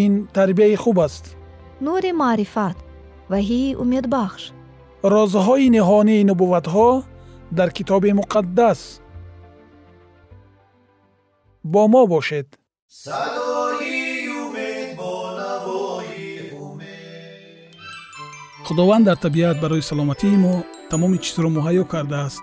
ин тарбияи хуб аст. Нури маърифат ваҳии умедбахш. Розҳои ниҳонии нубувватҳо дар китоби муқаддас. Бо мо бошед. Садои умед бо навои умед. Худованд дар табиат барои саломатии мо тамоми чизро муҳайё кардааст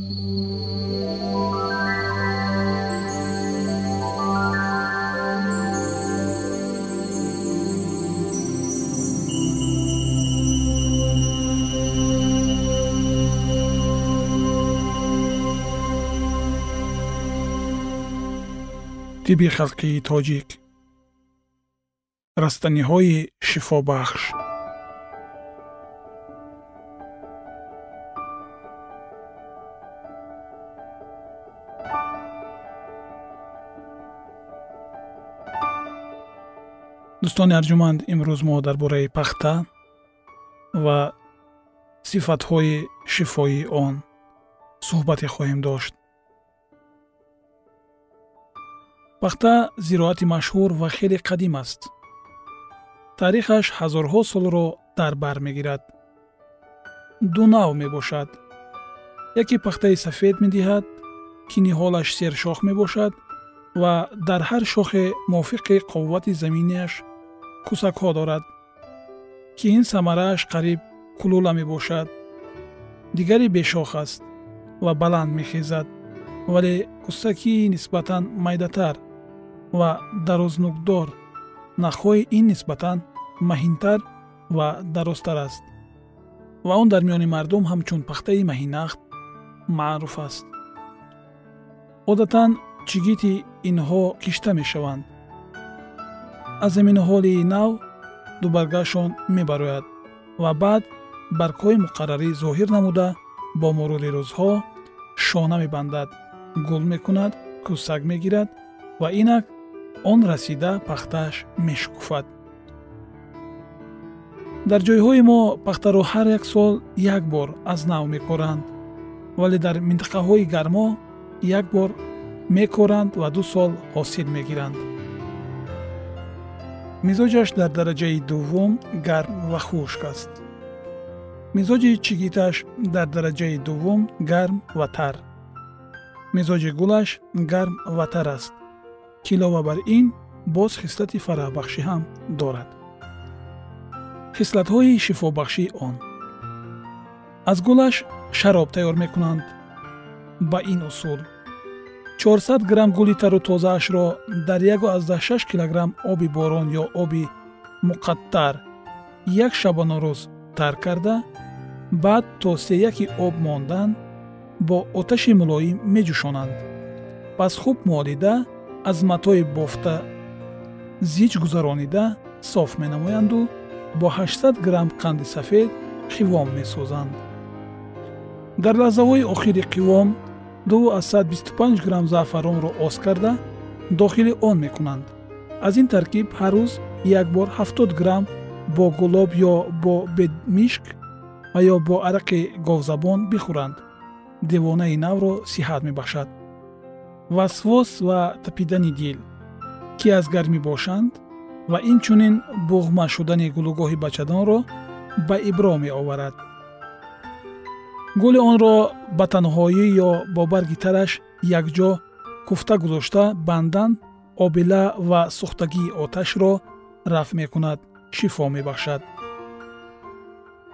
тиби халқии тоҷик. Растаниҳои шифобахш. Дӯстони арҷуманд имрӯз мо дар бораи пахта ва сифатҳои шифоии он суҳбате хоҳем дошт пахта зироати машҳур ва хеле қадим аст. Таърихаш ҳазорҳо солро дар бар мегирад. Ду нав мебошад. Яке пахтаи сафед медиҳад ки ниҳолаш сершох мебошад ва дар ҳар шохе мувофиқи қуввати заминияш кӯсакҳо дорад ки ин самарааш қариб кулула мебошад. Дигаре бешох аст ва баланд мехезад вале кӯсакии нисбатан майдатар ва дарознӯкдор нахҳои ин нисбатан маҳинтар ва дарозтар аст. Ва он дар миёни мардум ҳамчун пахтаи маҳинахт маъруф аст. Одатан чигити инҳо кишта мешаванд. Аз заминҳоли нав дубаргашон мебарояд ва баъд баргҳои муқаррарӣ зоҳир намуда бо мурури рӯзҳо шона мебандад. Гул мекунад кӯсак мегирад ва инак он расида пахтааш мешукуфад. Дар ҷойҳои мо пахтаро ҳар як сол як бор аз нав мекоранд вале дар минтақаҳои гармо як бор мекоранд ва ду сол ҳосил мегиранд. Мизоҷаш дар дараҷаи дуввум гарм ва хушк аст. Мизоҷи чигиташ дар дараҷаи дуввум гарм ва тар. Мизоҷи гулаш гарм ва тар аст ки илова бар ин боз хислати фараҳбахшӣ ҳам дорад. Хислатҳои шифобахшии он. Аз гулаш шароб тайёр мекунанд. Ба ин усул 400 грамм гули тару тозаашро дар 16 килограмм оби борон ё оби муқаттар як шабонарӯз тар карда баъд то сеяки об мондан бо оташи мулоим меҷӯшонанд пас хуб молида аз матои бофта. Зич гузаронида соф менамоянду бо 800 грамм қанди сафед қивом месозанд. Дар лаҳзаҳои охири қивом 225 грамм заъфаронро оз карда дохили он мекунанд. Аз ин таркиб ҳар рӯз як бор 70 грамм бо гулоб ё бо бедмишк ва ё бо арақи говзабон бихӯранд. Девонаи навро сиҳат мебахшад васвос ва тапидани дил ки аз гармӣ бошанд ва инчунин буғма шудани гулугоҳи бачадонро ба ибро меоварад. гули онро ба танҳоӣ ё бо барги тараш якҷо куфта гузошта бандан обила ва сӯхтагии оташро рафъ мекунад шифо мебахшад.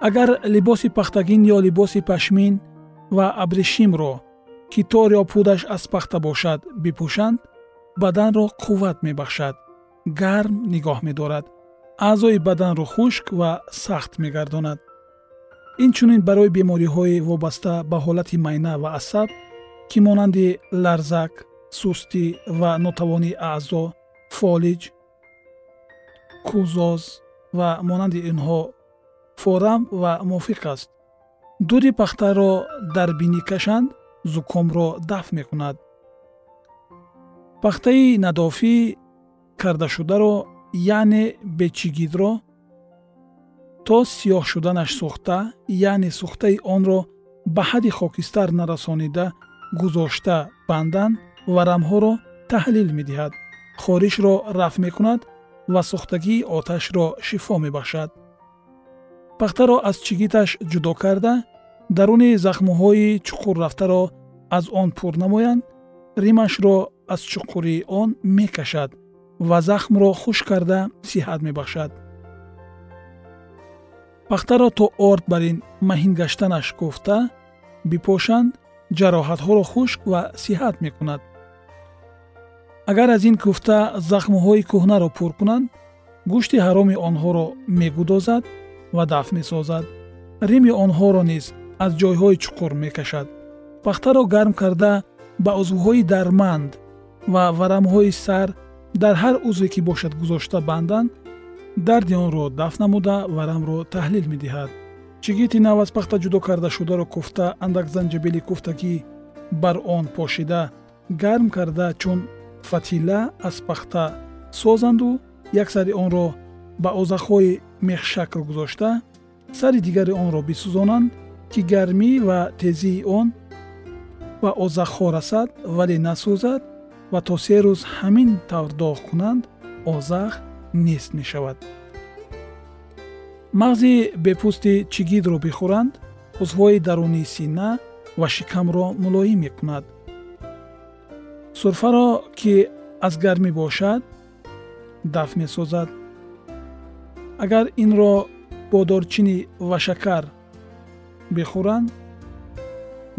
агар либоси пахтагин ё либоси пашмин ва абришимро ки тор ё пудаш аз пахта бошад бипӯшанд баданро қувват мебахшад гарм нигоҳ медорад аъзои баданро хушк ва сахт мегардонад. Инчунин барои бемориҳои вобаста ба ҳолати майна ва асаб ки монанди ларзак сустӣ ва нотавонии аъзо фолиҷ кӯзоз ва монанди инҳо форам ва мувофиқ аст. дуди пахтаро дар бинӣ кашанд зукомро дафт мекунад. Пахтаи надофӣ кардашударо яъне бечигидро то сиёҳ шуданаш сӯхта яъне сӯхтаи онро ба ҳадди хокистар нарасонида гузошта бандан варамҳоро таҳлил медиҳад. Хоришро рафъ мекунад ва сӯхтагии оташро шифо мебахшад. Пахтаро аз чигиташ ҷудо карда даруни захмҳои чуқуррафтаро аз он пур намоянд римашро аз чуқурии он мекашад ва захмро хушк карда сиҳат мебахшад. Пахтаро то орд бар ин маҳин гаштанаш гуфта бипошанд ҷароҳатҳоро хушк ва сиҳат мекунад. Агар аз ин куфта захмҳои кӯҳнаро пур кунанд гӯшти ҳароми онҳоро мегудозад ва дафт месозад. Рими онҳоро низ аз ҷойҳои чуқур мекашад пахтаро гарм карда ба узвҳои дарманд ва варамҳои сар дар ҳар узве ки бошад гузошта банданд дарди онро дафт намуда варамро таҳлил медиҳад. Чигити нав аз пахта ҷудо кардашударо куфта андак занҷабили куфтагӣ бар он пошида гарм карда чун фатила аз пахта созанду як сари онро ба озахҳои мехшакл гузошта сари дигари онро бисӯзонанд ки гармӣ ва тезии он ба озахҳо расад вале насӯзад ва то се рӯз ҳамин тавр доғ кунанд озах нест мешавад. Мағзи бепӯсти чигидро бихӯранд узвҳои дарунии сина ва шикамро мулоим мекунад. Сурфаро ки аз гармӣ бошад дафт месозад. Агар инро бо дорчинӣ ва шакар бихӯранд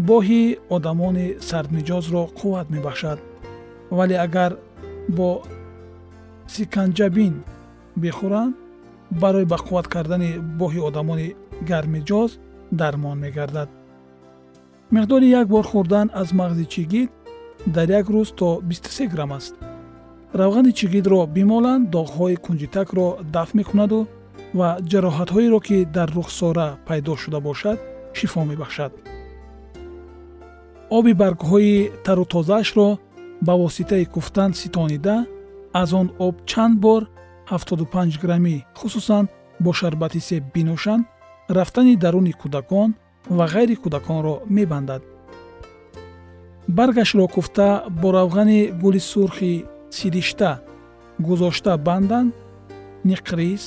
боҳи одамони сардмиҷозро қувват мебахшад. Вале агар бо сиканҷабин бихӯранд барои ба қувват кардани боҳи одамони гармиҷоз дармон мегардад. Миқдори як бор хӯрдан аз мағзи чигид дар як рӯз то 23 грамм аст. Равғани чигидро бимоланд доғҳои кунҷитакро дафт мекунаду ва ҷароҳатҳоеро ки дар рухсора пайдо шуда бошад шифо мебахшад оби баргҳои тару тозаашро ба воситаи куфтан ситонида аз он об чанд бор 75 граммӣ хусусан бо шарбати себ бинӯшанд рафтани даруни кӯдакон ва ғайри кӯдаконро мебандад. Баргашро куфта бо равғани гули сурхи сиришта гузошта банданд ниқрис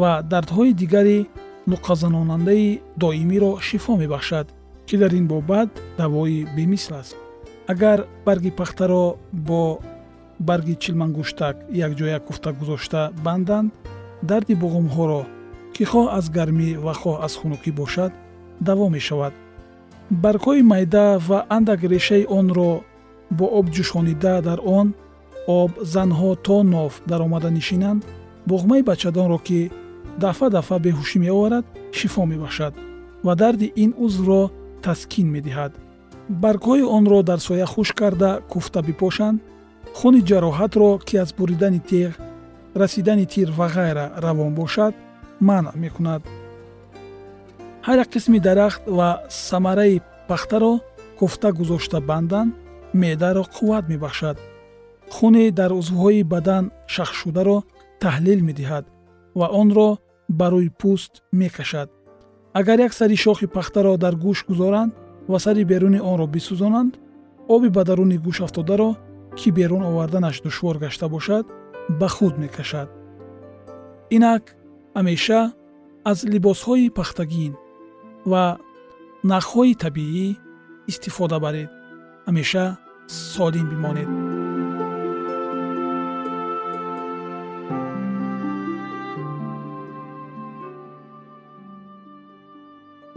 ва дардҳои дигари нуққазанонандаи доимиро шифо мебахшад ки дар ин бобат давои бемисл аст. Агар барги пахтаро бо барги чилмангуштак якҷоя куфта гузошта банданд дарди буғумҳоро ки хоҳ аз гармӣ ва хоҳ аз хунукӣ бошад даво мешавад. Баргҳои майда ва андак решаи онро бо об ҷӯшонида дар он об занҳо то нов даромада нишинанд буғмаи бачадонро ки дафъа дафъа беҳушӣ меоварад шифо мебахшад ва дарди ин узвро таскин медиҳад. Баргҳои онро дар соя хушк карда куфта бипошанд. Хуни ҷароҳатро ки аз буридани теғ расидани тир ва ғайра равон бошад манъ мекунад. Ҳар як қисми дарахт ва самараи пахтаро куфта гузошта бандан меъдаро қувват мебахшад. Хуни дар узвҳои бадан шахшшударо таҳлил медиҳад ва онро ба рӯи пӯст мекашад агар як сари шохи пахтаро дар гӯш гузоранд ва сари беруни онро бисӯзонанд оби ба даруни гӯш афтодаро ки берун оварданаш душвор гашта бошад ба худ мекашад. Инак ҳамеша аз либосҳои пахтагин ва нахҳои табиӣ истифода баред. ҳамеша солим бимонед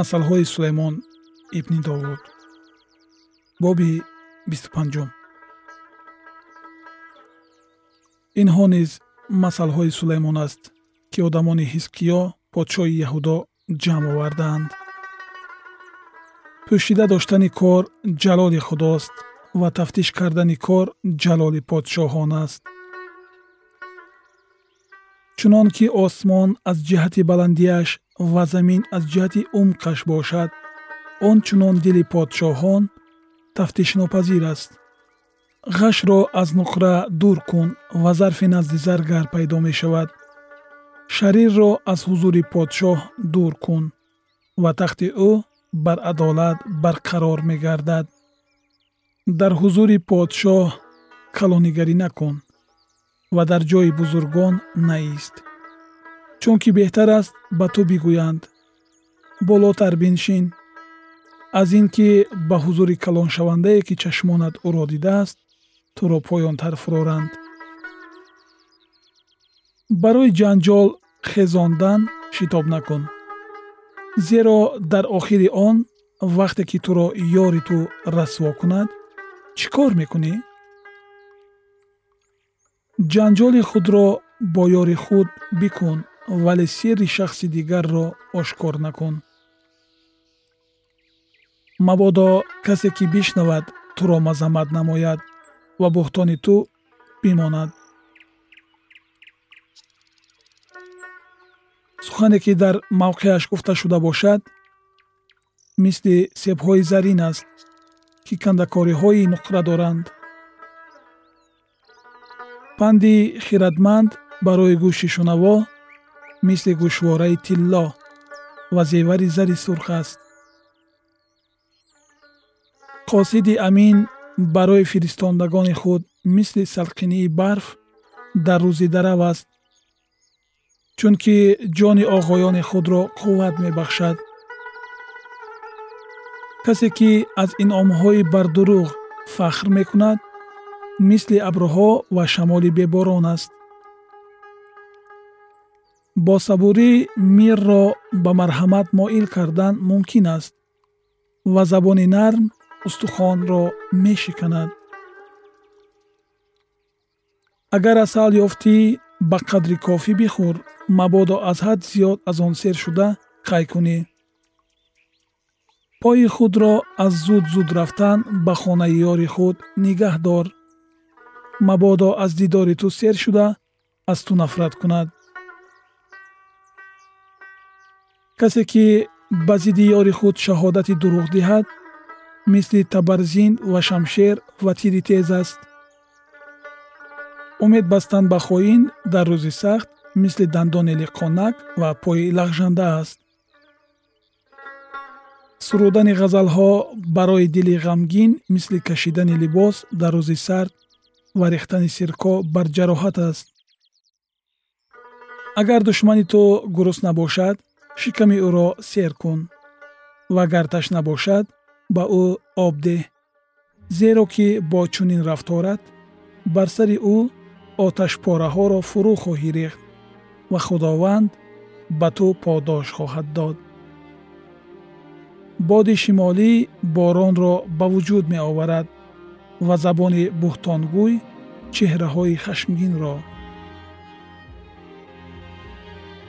масъалҳои сулаймон ибни довуд боби бисту панҷум инҳо низ масъалҳои сулаймон аст ки одамони ҳизкиё подшоҳи яҳудо ҷамъ овардаанд пӯшида доштани кор ҷалоли худост ва тафтиш кардани кор ҷалоли подшоҳон аст. Чунон ки осмон аз ҷиҳати баландиаш ва замин аз ҷиҳати умқаш бошад. Он чунон дили подшоҳон тафтишнопазир аст. Ғашро аз нуқра дур кун ва зарфи назди заргар пайдо мешавад. Шарирро аз ҳузури подшоҳ дур кун ва тахти ӯ бар адолат барқарор мегардад. Дар ҳузури подшоҳ калонигарӣ накун ва дар ҷои бузургон наист чунки беҳтар аст ба ту бигӯянд. Болотар биншин. Аз ин ки ба ҳузури калоншавандае ки чашмонат ӯро дидааст туро поёнтар фуроранд. Барои ҷанҷол хезондан шитоб накун. Зеро дар охири он вақте ки туро ёри ту расво кунад чӣ кор мекунӣ? Ҷанҷоли худро бо ёри худ бикун вале сирри шахси дигарро ошкор накун. Мабодо касе ки бишнавад туро мазаммат намояд ва буҳтони ту бимонад. Сухане ки дар мавқеаш гуфта шуда бошад мисли себҳои зарин аст ки кандакориҳои нуқра доранд. Панди хиратманд барои гӯши шунаво мисли гӯшвораи тилло ва зевари зари сурх аст. қосиди амин барои фиристондагони худ мисли салқинии барф дар рӯзи дарав аст чунки ҷони оғоёни худро қувват мебахшад. Касе ки аз инъомҳои бардурӯғ фахр мекунад мисли абрҳо ва шамоли беборон аст бо сабурӣ мирро ба марҳамат моил кардан мумкин аст ва забони нарм устухонро мешиканад. Агар асал ёфтӣ ба қадри кофӣ бихӯр мабодо аз ҳад зиёд аз он сер шуда қай кунӣ? Пои худро аз зуд зуд рафтан ба хонаи ёри худ нигаҳ дор мабодо аз дидори ту сер шуда аз ту нафрат кунад касе ки ба зидди ёри худ шаҳодати дурӯғ диҳад мисли табарзин ва шамшер ва тири тез аст. Умед бастан ба хоин дар рӯзи сахт мисли дандони лиқонак ва пои лағжанда аст. Сурудани ғазалҳо барои дили ғамгин мисли кашидани либос дар рӯзи сард ва рехтани сирко бар ҷароҳат аст. Агар душмани ту гурусна бошад шиками ӯро сер кун. Ва агар ташна бошад ба ӯ об деҳ. Зеро ки бо чунин рафторат бар сари ӯ оташпораҳоро фурӯ хоҳӣ рехт ва худованд ба ту подош хоҳад дод. Боди шимолӣ боронро ба вуҷуд меоварад ва забони буҳтонгӯй чеҳраҳои хашмгинро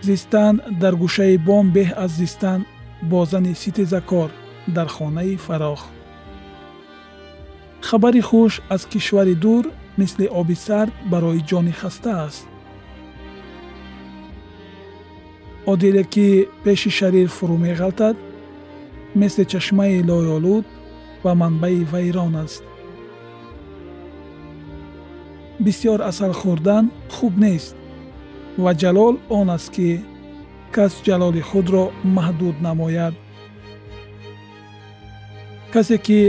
зистан дар гӯшаи бом беҳ аз зистан бо зани ситезакор дар хонаи фарох. Хабари хуш аз кишвари дур мисли оби сард барои ҷони хаста аст. Одиле ки пеши шарир фурӯ меғалтад мисли чашмаи лоёлуд ва манбаи вайрон аст. Бисьёр асал хӯрдан хуб нест ва ҷалол он аст ки кас ҷалоли худро маҳдуд намояд. Касе ки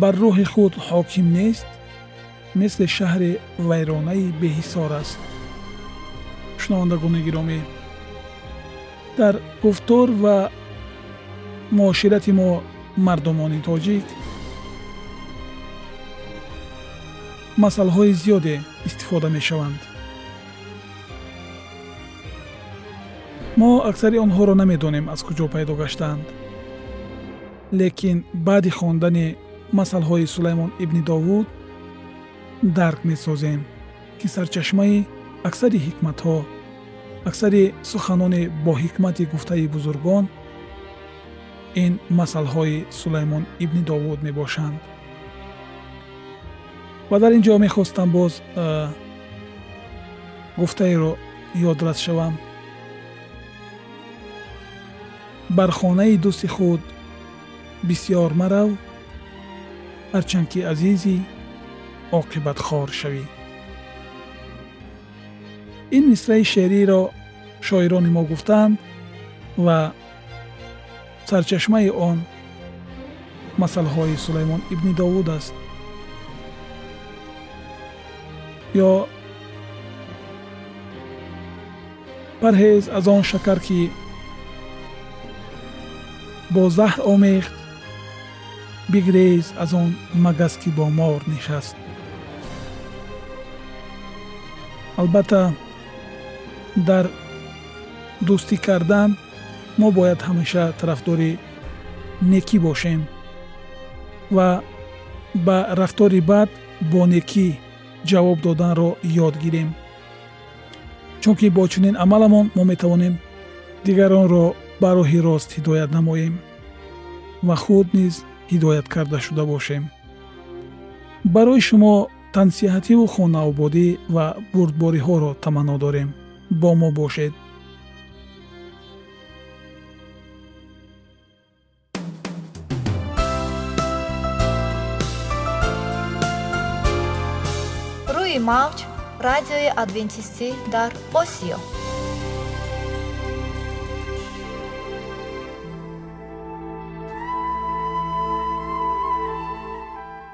бар рӯҳи худ ҳоким нест мисли шаҳри вайронаи беҳисор аст. Шунавандагони гиромӣ дар гуфтор ва муоширати мо мардумони тоҷик масъалаҳои зиёде истифода мешаванд мо аксари онҳоро намедонем аз куҷо пайдо гаштаанд. Лекин баъди хондани масъалаҳои сулаймон ибни довуд дарк месозем ки сарчашмаи аксари ҳикматҳо аксари суханони боҳикмати гуфтаи бузургон ин масъалаҳои сулаймон ибни довуд мебошанд. Ва дар ин ҷо мехостам боз гуфтаеро ёдрас шавам бар хонаи дӯсти худ бисьёр марав ҳарчанд ки азизи оқибатхор шавӣ ин мисраи шеъриро шоирони мо гуфтанд ва сарчашмаи он масъалаҳои сулаймон ибни довуд аст ё парҳез аз он шакар ки бо заҳр омехт. Бигрез аз он магаз ки бо мор нишаст. Албатта дар дӯстӣ кардан мо бояд ҳамеша тарафдори некӣ бошем ва ба рафтори бад бо некӣ ҷавоб доданро ёд гирем. Чунки бо чунин амаламон мо метавонем дигаронро ба роҳи рост ҳидоят намоем ва худ низ ҳидоят карда шуда бошем. Барои шумо тансиҳативу хонаободӣ ва бурдбориҳоро таманно дорем. Бо мо бошед. Рӯи мавҷ радиои адвентистӣ дар осиё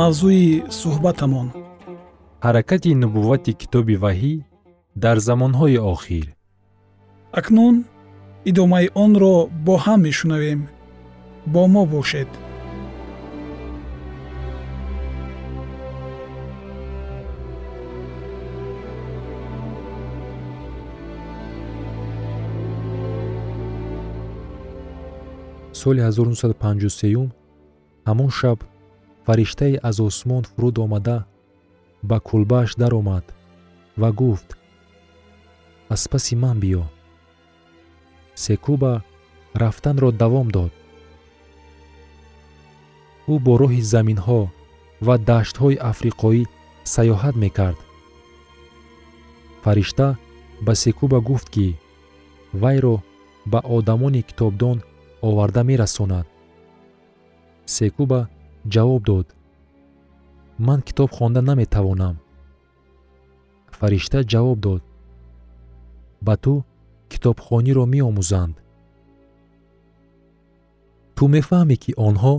мавзӯи суҳбатамон. Ҳаракати нубуввати китоби ваҳӣ дар замонҳои охир. Акнун идомаи онро бо ҳам мешунавем. Бо мо бошед. Соли 1953 ҳамон шаб фариштае аз осмон фуруд омада ба кулбааш даромад ва гуфт аз паси ман биё секуба рафтанро давом дод. Ӯ бо роҳи заминҳо ва даштҳои африқоӣ саёҳат мекард. Фаришта ба секуба гуфт ки вайро ба одамони китобдон оварда мерасонад секуба ҷавоб дод. Ман китоб хонда наметавонам фаришта ҷавоб дод. Ба ту китобхониро меомӯзанд ту мефаҳмӣ ки онҳо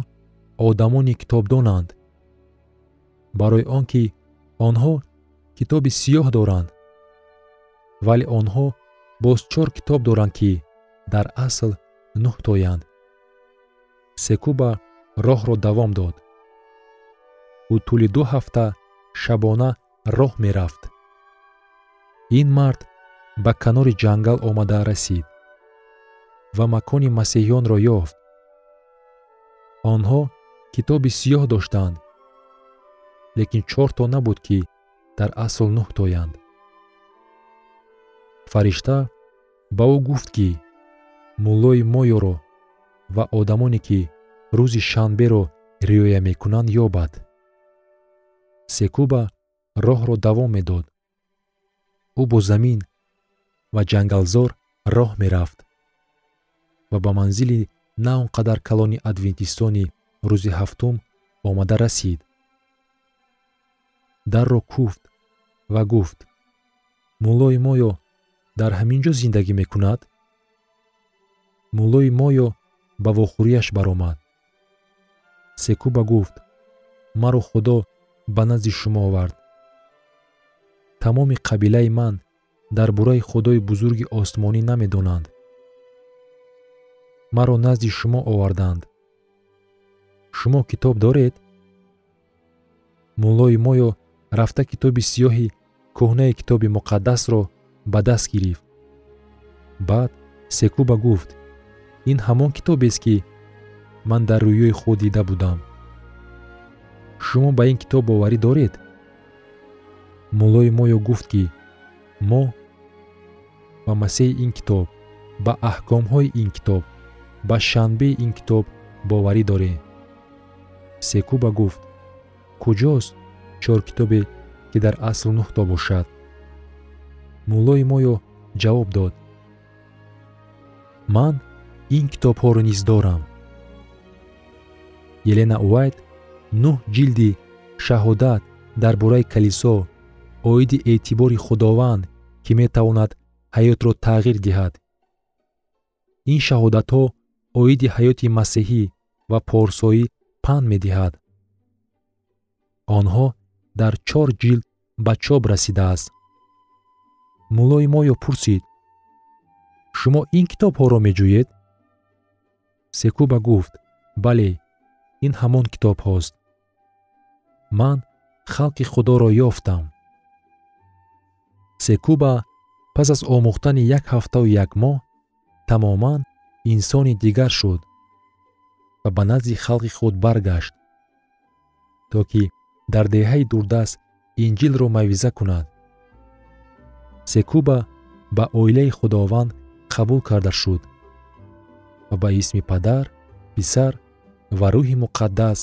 одамони китобдонанд. Барои он ки онҳо китоби сиёҳ доранд. Вале онҳо боз чор китоб доранд ки дар асл нуҳтоянд секуба роҳро давом дод. Ӯ тӯли ду ҳафта шабона роҳ мерафт. Ин мард ба канори ҷангал омада расид ва макони масеҳиёнро ёфт. Онҳо китоби сиёҳ доштанд лекин чорто набуд ки дар асл нуҳтоянд фаришта ба ӯ гуфт ки муллои моёро ва одамоне ки рӯзи шанберо риоя мекунанд ёбад. Секуба роҳро давом медод. Ӯ бо замин ва ҷангалзор роҳ мерафт ва ба манзили на он қадар калони адвентистони рӯзи ҳафтум омада расид. Дарро куфт ва гуфт муллои моё дар ҳамин ҷо зиндагӣ мекунад? Муллои моё ба вохӯрияш баромад секуба гуфт маро худо ба назди шумо овард. Тамоми қабилаи ман дар бораи худои бузурги осмонӣ намедонанд. Маро назди шумо оварданд. Шумо китоб доред? Муллои моё рафта китоби сиёҳи кӯҳнаи китоби муқаддасро ба даст гирифт. Баъд секуба гуфт ин ҳамон китобест ки ман дар рӯёи худ дида будам. Шумо ба ин китоб боварӣ доред? Муллои моё гуфт ки мо ба масеҳи ин китоб ба аҳкомҳои ин китоб ба шанбеи ин китоб боварӣ дорем секуба гуфт куҷост чор китобе ки дар асл нуҳто бошад? Муллои моё ҷавоб дод. Ман ин китобҳоро низ дорам елена уайт нӯҳ ҷилди шаҳодат дар бораи калисо оиди эътибори худованд ки метавонад ҳаётро тағйир диҳад. Ин шаҳодатҳо оиди ҳаёти масеҳӣ ва порсоӣ панд медиҳад. Онҳо дар чор ҷилд ба чоп расидааст. Муллои моё пурсид шумо ин китобҳоро меҷӯед? Секуба гуфт бале ин ҳамон китобҳост ман халқи худоро ёфтам секуба пас аз омӯхтани як ҳафтаву як моҳ тамоман инсони дигар шуд ва ба назди халқи худ баргашт то ки дар деҳаи дурдаст инҷилро мавъиза кунад. Секуба ба оилаи худованд қабул карда шуд ва ба исми падар писар ва рӯҳи муқаддас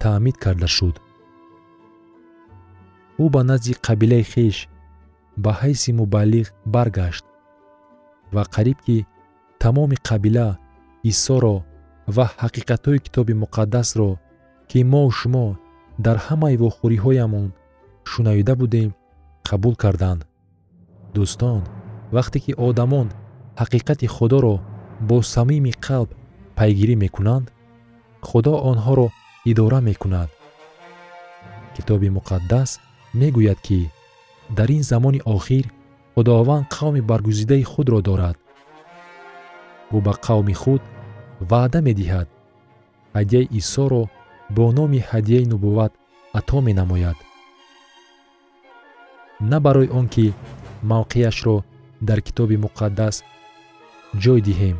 таъмид карда шуд. Ӯ ба назди қабилаи хеш ба ҳайси мубаллиғ баргашт ва қариб ки тамоми қабила исоро ва ҳақиқатҳои китоби муқаддасро ки мо шумо дар ҳамаи вохӯриҳоямон шунавида будем қабул карданд. Дӯстон вақте ки одамон ҳақиқати худоро бо самими қалб пайгирӣ мекунанд худо онҳоро идора мекунад. Китоби муқаддас мегӯяд ки дар ин замони охир худованд қавми баргузидаи худро дорад. Ӯ ба қавми худ ваъда медиҳад. Ҳадияи исоро бо номи ҳадияи нубувват ато менамояд. На барои он ки мавқеашро дар китоби муқаддас ҷой диҳем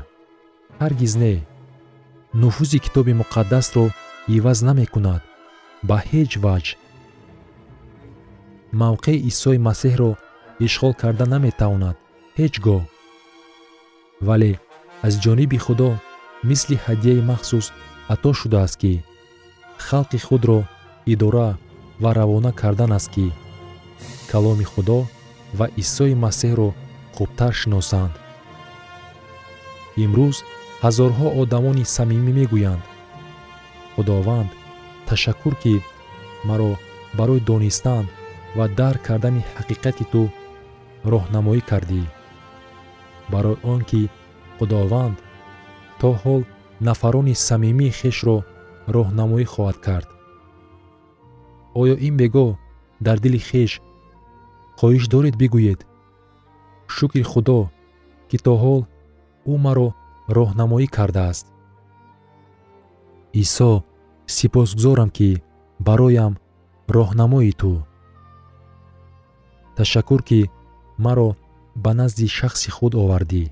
ҳаргиз не нуфузи китоби муқаддасро иваз намекунад. Ба ҳеҷ ваҷ мавқеи исои масеҳро ишғол карда наметавонад ҳеҷ гоҳ. Вале аз ҷониби худо мисли ҳадияи махсус ато шудааст ки халқи худро идора ва равона кардан аст ки каломи худо ва исои масеҳро хубтар шиносанд. Имрӯз ҳазорҳо одамони самимӣ мегӯянд. Худованд ташаккур ки маро барои донистан ва дарк кардани ҳақиқати ту роҳнамоӣ кардӣ. Барои он ки худованд то ҳол нафарони самимии хешро роҳнамоӣ хоҳад кард. Оё ин бегоҳ дар дили хеш хоҳиш доред бигӯед. Шукри худо ки то ҳол ӯ маро роҳнамоӣ кардааст. Исо сипосгузорам ки бароям роҳнамои ту. Ташаккур ки маро ба назди шахси худ овардӣ.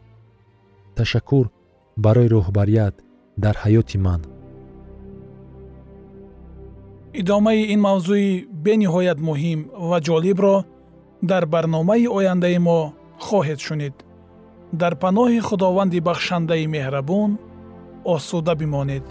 Ташаккур барои роҳбарият дар ҳаёти ман. Идомаи ин мавзӯи бениҳоят муҳим ва ҷолибро дар барномаи ояндаи мо хоҳед шунид дар паноҳи худованди бахшандаи меҳрабон осуда бимонед